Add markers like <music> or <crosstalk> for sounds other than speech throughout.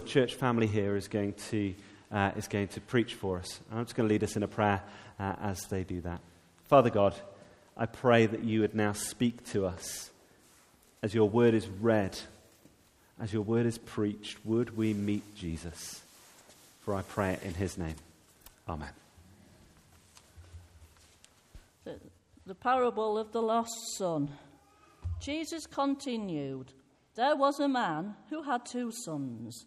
the church family here, is going to, uh, is going to preach for us. I'm just going to lead us in a prayer uh, as they do that. Father God, I pray that you would now speak to us as your word is read, as your word is preached. Would we meet Jesus? For I pray it in his name. Amen. The, the parable of the lost son. Jesus continued There was a man who had two sons.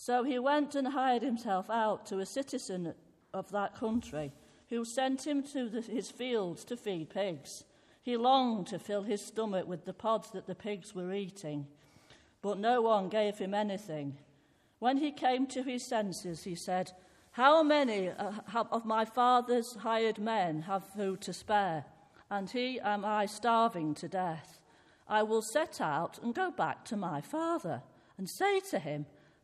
So he went and hired himself out to a citizen of that country who sent him to the, his fields to feed pigs. He longed to fill his stomach with the pods that the pigs were eating, but no one gave him anything. When he came to his senses, he said, How many uh, of my father's hired men have food to spare? And he am I starving to death. I will set out and go back to my father and say to him,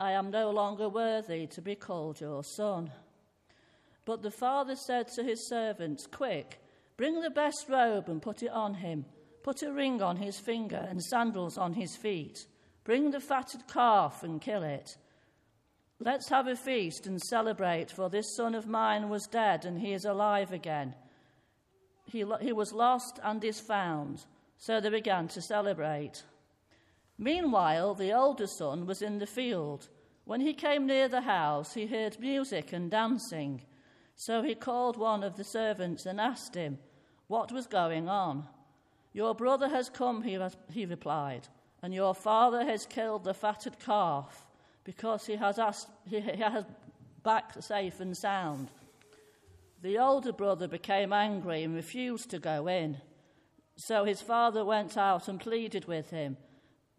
I am no longer worthy to be called your son. But the father said to his servants, Quick, bring the best robe and put it on him. Put a ring on his finger and sandals on his feet. Bring the fatted calf and kill it. Let's have a feast and celebrate, for this son of mine was dead and he is alive again. He, he was lost and is found. So they began to celebrate. Meanwhile, the older son was in the field. When he came near the house, he heard music and dancing. So he called one of the servants and asked him what was going on. Your brother has come, he, he replied, and your father has killed the fatted calf because he has, asked, he, he has back safe and sound. The older brother became angry and refused to go in. So his father went out and pleaded with him.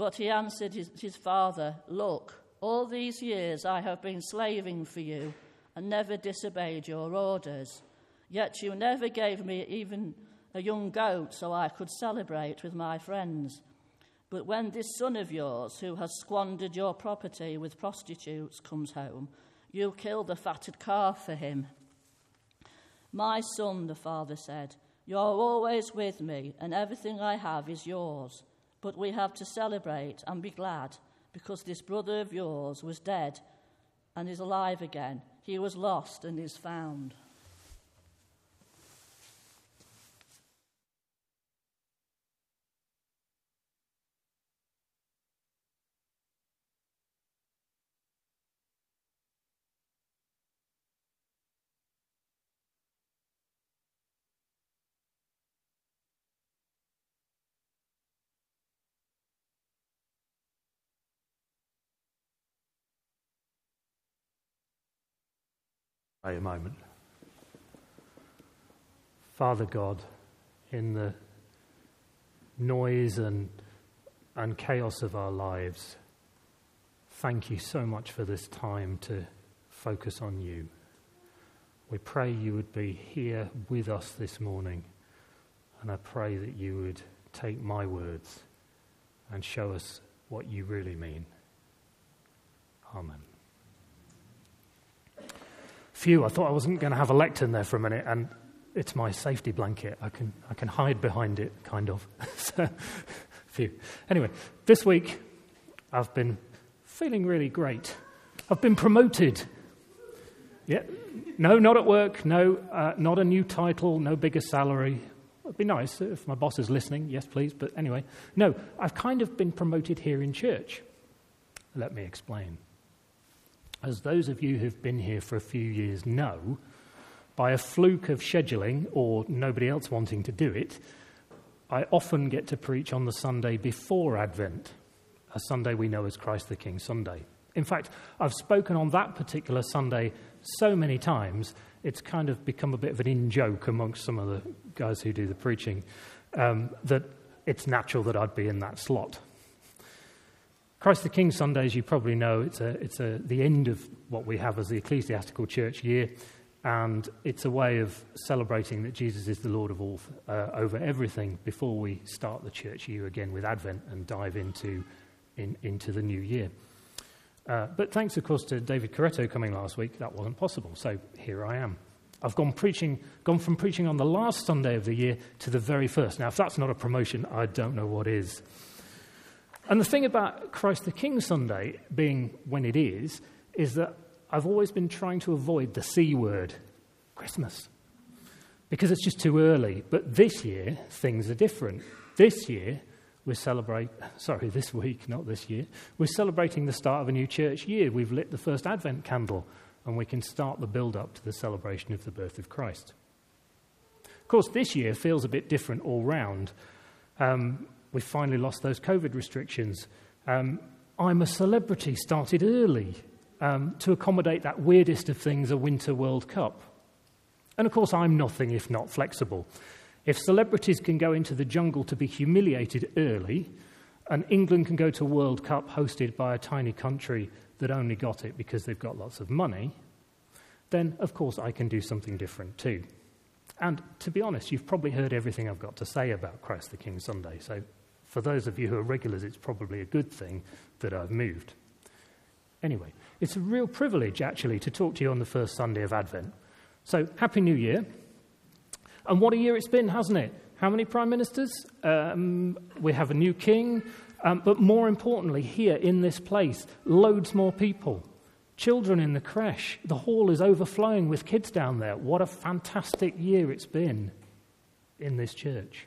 But he answered his, his father, Look, all these years I have been slaving for you and never disobeyed your orders. Yet you never gave me even a young goat so I could celebrate with my friends. But when this son of yours, who has squandered your property with prostitutes, comes home, you kill the fatted calf for him. My son, the father said, You are always with me, and everything I have is yours. But we have to celebrate and be glad, because this brother of yours was dead and is alive again he was lost and is found. Pray a moment. Father God, in the noise and, and chaos of our lives, thank you so much for this time to focus on you. We pray you would be here with us this morning, and I pray that you would take my words and show us what you really mean. Amen. Phew, I thought I wasn't going to have a lectern there for a minute, and it's my safety blanket. I can, I can hide behind it, kind of. so, <laughs> phew. Anyway, this week I've been feeling really great. I've been promoted. Yeah, no, not at work. No, uh, not a new title. No bigger salary. It'd be nice if my boss is listening. Yes, please. But anyway, no, I've kind of been promoted here in church. Let me explain. As those of you who've been here for a few years know, by a fluke of scheduling or nobody else wanting to do it, I often get to preach on the Sunday before Advent, a Sunday we know as Christ the King Sunday. In fact, I've spoken on that particular Sunday so many times, it's kind of become a bit of an in joke amongst some of the guys who do the preaching um, that it's natural that I'd be in that slot. Christ the King Sunday, as you probably know, it's, a, it's a, the end of what we have as the ecclesiastical church year, and it's a way of celebrating that Jesus is the Lord of all uh, over everything before we start the church year again with Advent and dive into, in, into the new year. Uh, but thanks, of course, to David Coretto coming last week, that wasn't possible. So here I am. I've gone, preaching, gone from preaching on the last Sunday of the year to the very first. Now, if that's not a promotion, I don't know what is. And the thing about Christ the King Sunday being when it is, is that I've always been trying to avoid the C word, Christmas, because it's just too early. But this year, things are different. This year, we celebrate, sorry, this week, not this year, we're celebrating the start of a new church year. We've lit the first Advent candle, and we can start the build up to the celebration of the birth of Christ. Of course, this year feels a bit different all round. Um, we finally lost those COVID restrictions. Um, I'm a celebrity started early um, to accommodate that weirdest of things, a Winter World Cup. And of course, I'm nothing if not flexible. If celebrities can go into the jungle to be humiliated early, and England can go to a World Cup hosted by a tiny country that only got it because they've got lots of money, then of course I can do something different too. And to be honest, you've probably heard everything I've got to say about Christ the King Sunday, so for those of you who are regulars, it's probably a good thing that I've moved. Anyway, it's a real privilege actually to talk to you on the first Sunday of Advent. So, Happy New Year. And what a year it's been, hasn't it? How many prime ministers? Um, we have a new king. Um, but more importantly, here in this place, loads more people. Children in the creche. The hall is overflowing with kids down there. What a fantastic year it's been in this church.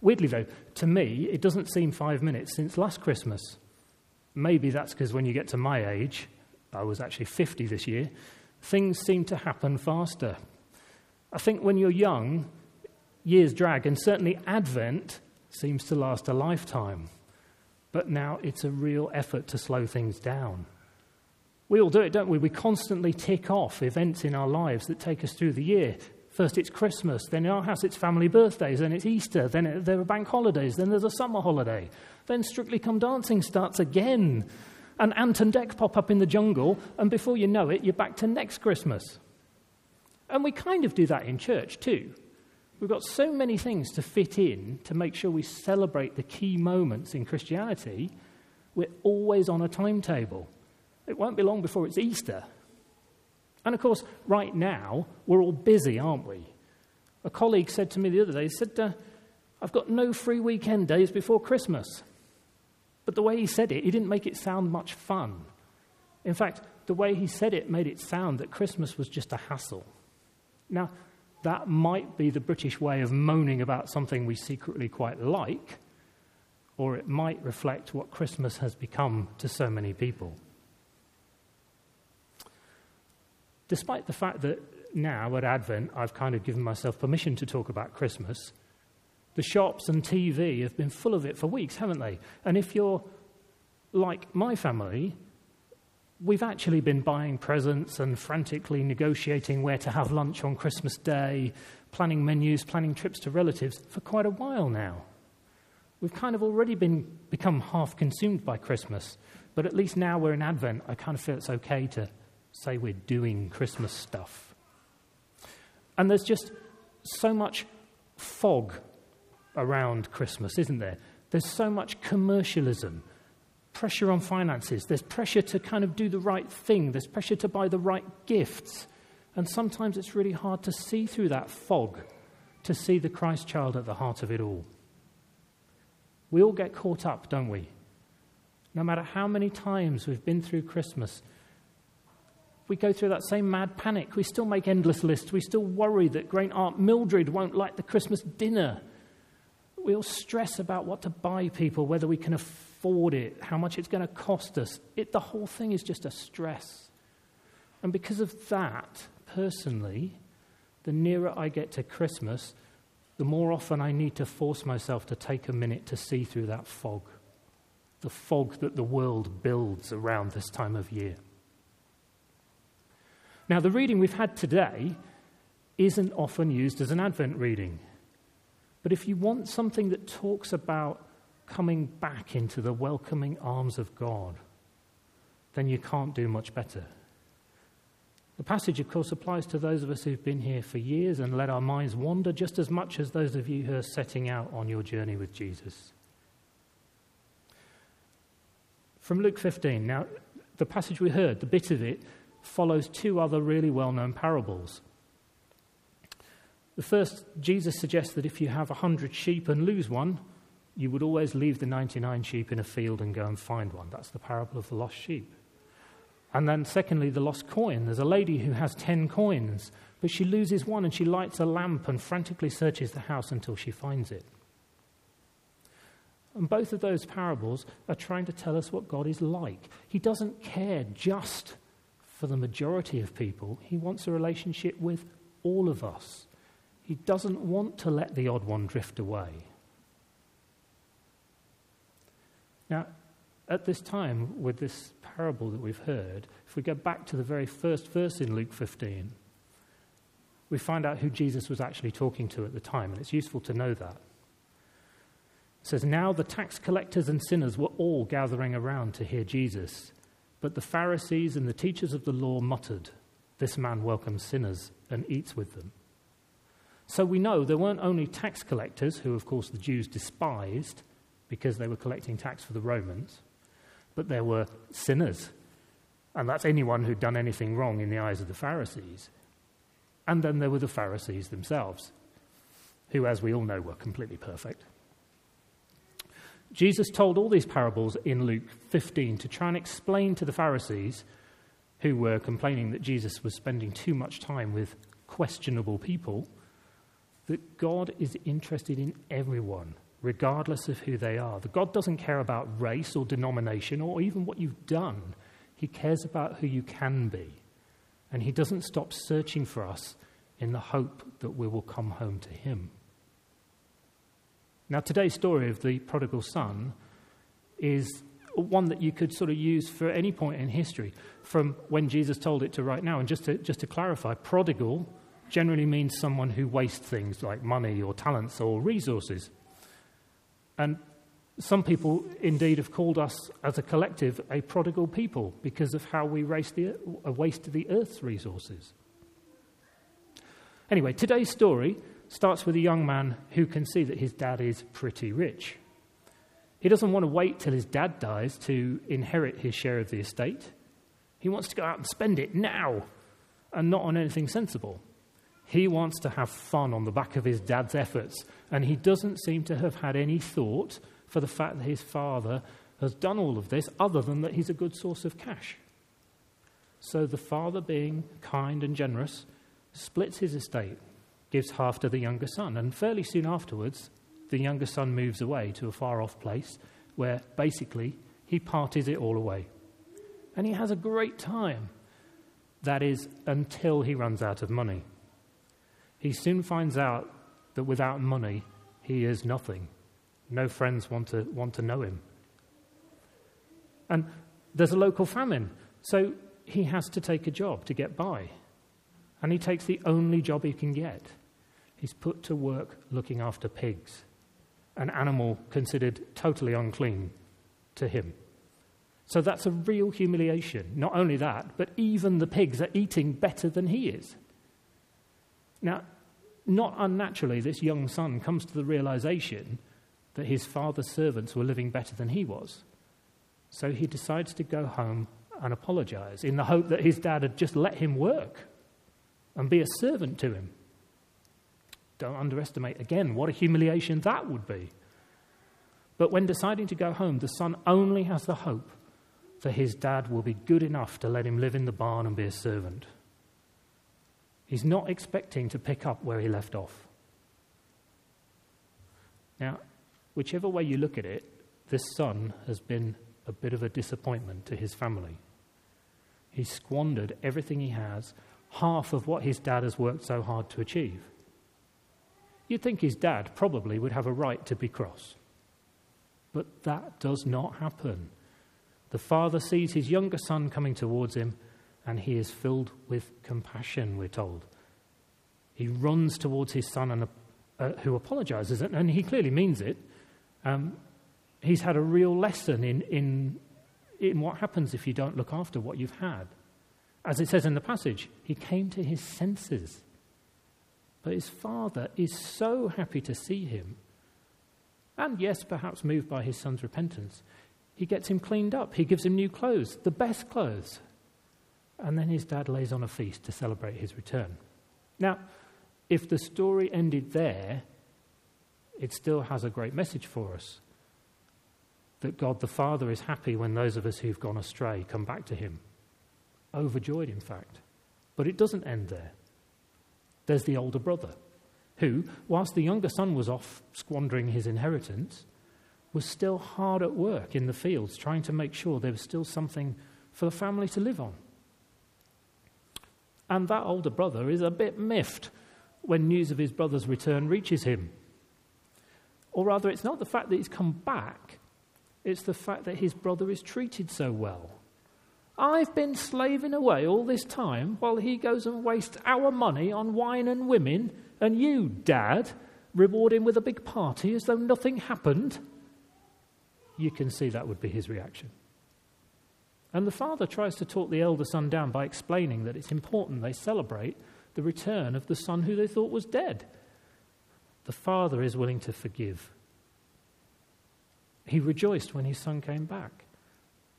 Weirdly, though, to me, it doesn't seem five minutes since last Christmas. Maybe that's because when you get to my age, I was actually 50 this year, things seem to happen faster. I think when you're young, years drag, and certainly Advent seems to last a lifetime. But now it's a real effort to slow things down. We all do it, don't we? We constantly tick off events in our lives that take us through the year. First it's Christmas, then in our house it's family birthdays, then it's Easter, then there are bank holidays, then there's a summer holiday. Then Strictly Come Dancing starts again. And Ant and Dec pop up in the jungle, and before you know it, you're back to next Christmas. And we kind of do that in church too. We've got so many things to fit in to make sure we celebrate the key moments in Christianity. We're always on a timetable. It won't be long before it's Easter. And of course, right now, we're all busy, aren't we? A colleague said to me the other day, he said, uh, I've got no free weekend days before Christmas. But the way he said it, he didn't make it sound much fun. In fact, the way he said it made it sound that Christmas was just a hassle. Now, that might be the British way of moaning about something we secretly quite like, or it might reflect what Christmas has become to so many people. Despite the fact that now at Advent I've kind of given myself permission to talk about Christmas, the shops and TV have been full of it for weeks, haven't they? And if you're like my family, we've actually been buying presents and frantically negotiating where to have lunch on Christmas Day, planning menus, planning trips to relatives for quite a while now. We've kind of already been, become half consumed by Christmas, but at least now we're in Advent, I kind of feel it's okay to say we're doing Christmas stuff. And there's just so much fog around Christmas, isn't there? There's so much commercialism pressure on finances, there's pressure to kind of do the right thing, there's pressure to buy the right gifts. And sometimes it's really hard to see through that fog, to see the Christ child at the heart of it all. We all get caught up, don't we? No matter how many times we've been through Christmas, we go through that same mad panic. We still make endless lists. We still worry that great Aunt Mildred won't like the Christmas dinner we all stress about what to buy people, whether we can afford it, how much it's going to cost us. It, the whole thing is just a stress. And because of that, personally, the nearer I get to Christmas, the more often I need to force myself to take a minute to see through that fog, the fog that the world builds around this time of year. Now, the reading we've had today isn't often used as an Advent reading. But if you want something that talks about coming back into the welcoming arms of God, then you can't do much better. The passage, of course, applies to those of us who've been here for years and let our minds wander just as much as those of you who are setting out on your journey with Jesus. From Luke 15, now, the passage we heard, the bit of it, follows two other really well known parables. The first, Jesus suggests that if you have a hundred sheep and lose one, you would always leave the 99 sheep in a field and go and find one. That's the parable of the lost sheep. And then, secondly, the lost coin. There's a lady who has 10 coins, but she loses one and she lights a lamp and frantically searches the house until she finds it. And both of those parables are trying to tell us what God is like. He doesn't care just for the majority of people, He wants a relationship with all of us. He doesn't want to let the odd one drift away. Now, at this time, with this parable that we've heard, if we go back to the very first verse in Luke 15, we find out who Jesus was actually talking to at the time, and it's useful to know that. It says, Now the tax collectors and sinners were all gathering around to hear Jesus, but the Pharisees and the teachers of the law muttered, This man welcomes sinners and eats with them. So we know there weren't only tax collectors, who of course the Jews despised because they were collecting tax for the Romans, but there were sinners. And that's anyone who'd done anything wrong in the eyes of the Pharisees. And then there were the Pharisees themselves, who, as we all know, were completely perfect. Jesus told all these parables in Luke 15 to try and explain to the Pharisees, who were complaining that Jesus was spending too much time with questionable people, that God is interested in everyone regardless of who they are. The God doesn't care about race or denomination or even what you've done. He cares about who you can be. And He doesn't stop searching for us in the hope that we will come home to Him. Now, today's story of the prodigal son is one that you could sort of use for any point in history, from when Jesus told it to right now. And just to, just to clarify, prodigal generally means someone who wastes things like money or talents or resources. And some people indeed have called us as a collective a prodigal people because of how we waste the, waste the earth's resources. Anyway, today's story starts with a young man who can see that his dad is pretty rich. He doesn't want to wait till his dad dies to inherit his share of the estate. He wants to go out and spend it now and not on anything sensible. He wants to have fun on the back of his dad's efforts, and he doesn't seem to have had any thought for the fact that his father has done all of this other than that he's a good source of cash. So the father, being kind and generous, splits his estate, gives half to the younger son, and fairly soon afterwards, the younger son moves away to a far off place where basically he parties it all away. And he has a great time. That is, until he runs out of money he soon finds out that without money, he is nothing. No friends want to, want to know him. And there's a local famine, so he has to take a job to get by. And he takes the only job he can get. He's put to work looking after pigs, an animal considered totally unclean to him. So that's a real humiliation. Not only that, but even the pigs are eating better than he is. Now, not unnaturally, this young son comes to the realization that his father's servants were living better than he was. So he decides to go home and apologize in the hope that his dad had just let him work and be a servant to him. Don't underestimate, again, what a humiliation that would be. But when deciding to go home, the son only has the hope that his dad will be good enough to let him live in the barn and be a servant. He's not expecting to pick up where he left off. Now, whichever way you look at it, this son has been a bit of a disappointment to his family. He's squandered everything he has, half of what his dad has worked so hard to achieve. You'd think his dad probably would have a right to be cross. But that does not happen. The father sees his younger son coming towards him, and he is filled with compassion, we're told. He runs towards his son, and, uh, who apologizes, and he clearly means it. Um, he's had a real lesson in, in, in what happens if you don't look after what you've had. As it says in the passage, he came to his senses. But his father is so happy to see him. And yes, perhaps moved by his son's repentance, he gets him cleaned up. He gives him new clothes, the best clothes. And then his dad lays on a feast to celebrate his return. Now, if the story ended there, it still has a great message for us that God the Father is happy when those of us who've gone astray come back to Him. Overjoyed, in fact. But it doesn't end there. There's the older brother, who, whilst the younger son was off squandering his inheritance, was still hard at work in the fields trying to make sure there was still something for the family to live on. And that older brother is a bit miffed when news of his brother's return reaches him. Or rather, it's not the fact that he's come back, it's the fact that his brother is treated so well. I've been slaving away all this time while he goes and wastes our money on wine and women, and you, Dad, reward him with a big party as though nothing happened. You can see that would be his reaction. And the father tries to talk the elder son down by explaining that it's important they celebrate the return of the son who they thought was dead. The father is willing to forgive. He rejoiced when his son came back.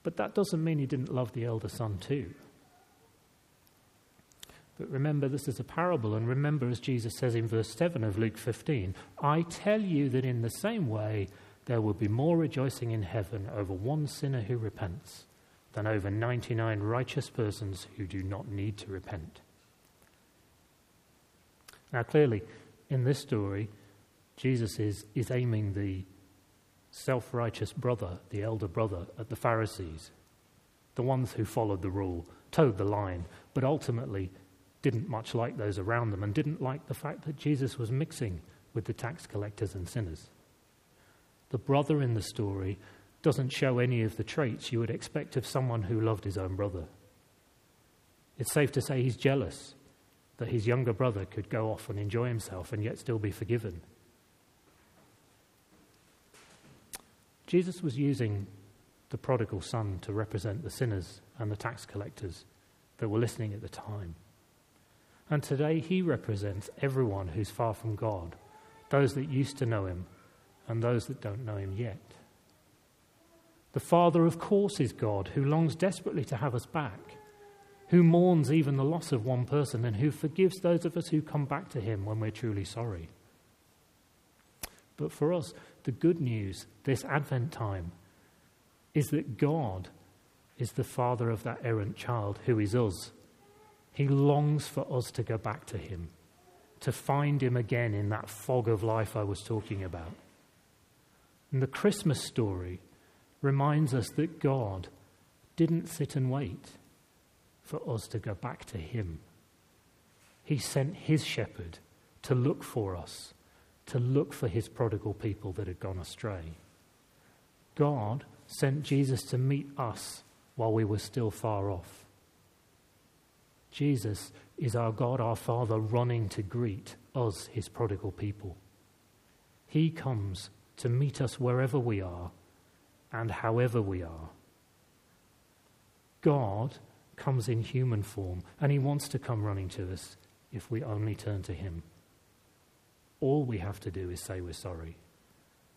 But that doesn't mean he didn't love the elder son too. But remember, this is a parable, and remember, as Jesus says in verse 7 of Luke 15, I tell you that in the same way there will be more rejoicing in heaven over one sinner who repents than over 99 righteous persons who do not need to repent. Now, clearly, in this story, Jesus is, is aiming the self righteous brother, the elder brother, at the Pharisees, the ones who followed the rule, toed the line, but ultimately didn't much like those around them and didn't like the fact that Jesus was mixing with the tax collectors and sinners. The brother in the story doesn't show any of the traits you would expect of someone who loved his own brother. It's safe to say he's jealous that his younger brother could go off and enjoy himself and yet still be forgiven. Jesus was using the prodigal son to represent the sinners and the tax collectors that were listening at the time. And today he represents everyone who's far from God, those that used to know him and those that don't know him yet. The Father, of course, is God who longs desperately to have us back who mourns even the loss of one person, and who forgives those of us who come back to him when we're truly sorry. But for us, the good news this Advent time is that God is the father of that errant child who is us. He longs for us to go back to him, to find him again in that fog of life I was talking about. And the Christmas story reminds us that God didn't sit and wait for us to go back to Him. He sent His shepherd to look for us, to look for His prodigal people that had gone astray. God sent Jesus to meet us while we were still far off. Jesus is our God, our Father, running to greet us, His prodigal people. He comes to meet us wherever we are and however we are. God comes in human form, and he wants to come running to us if we only turn to him. All we have to do is say we're sorry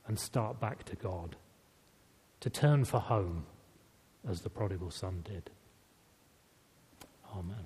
and start back to God, to turn for home as the prodigal son did. Amen.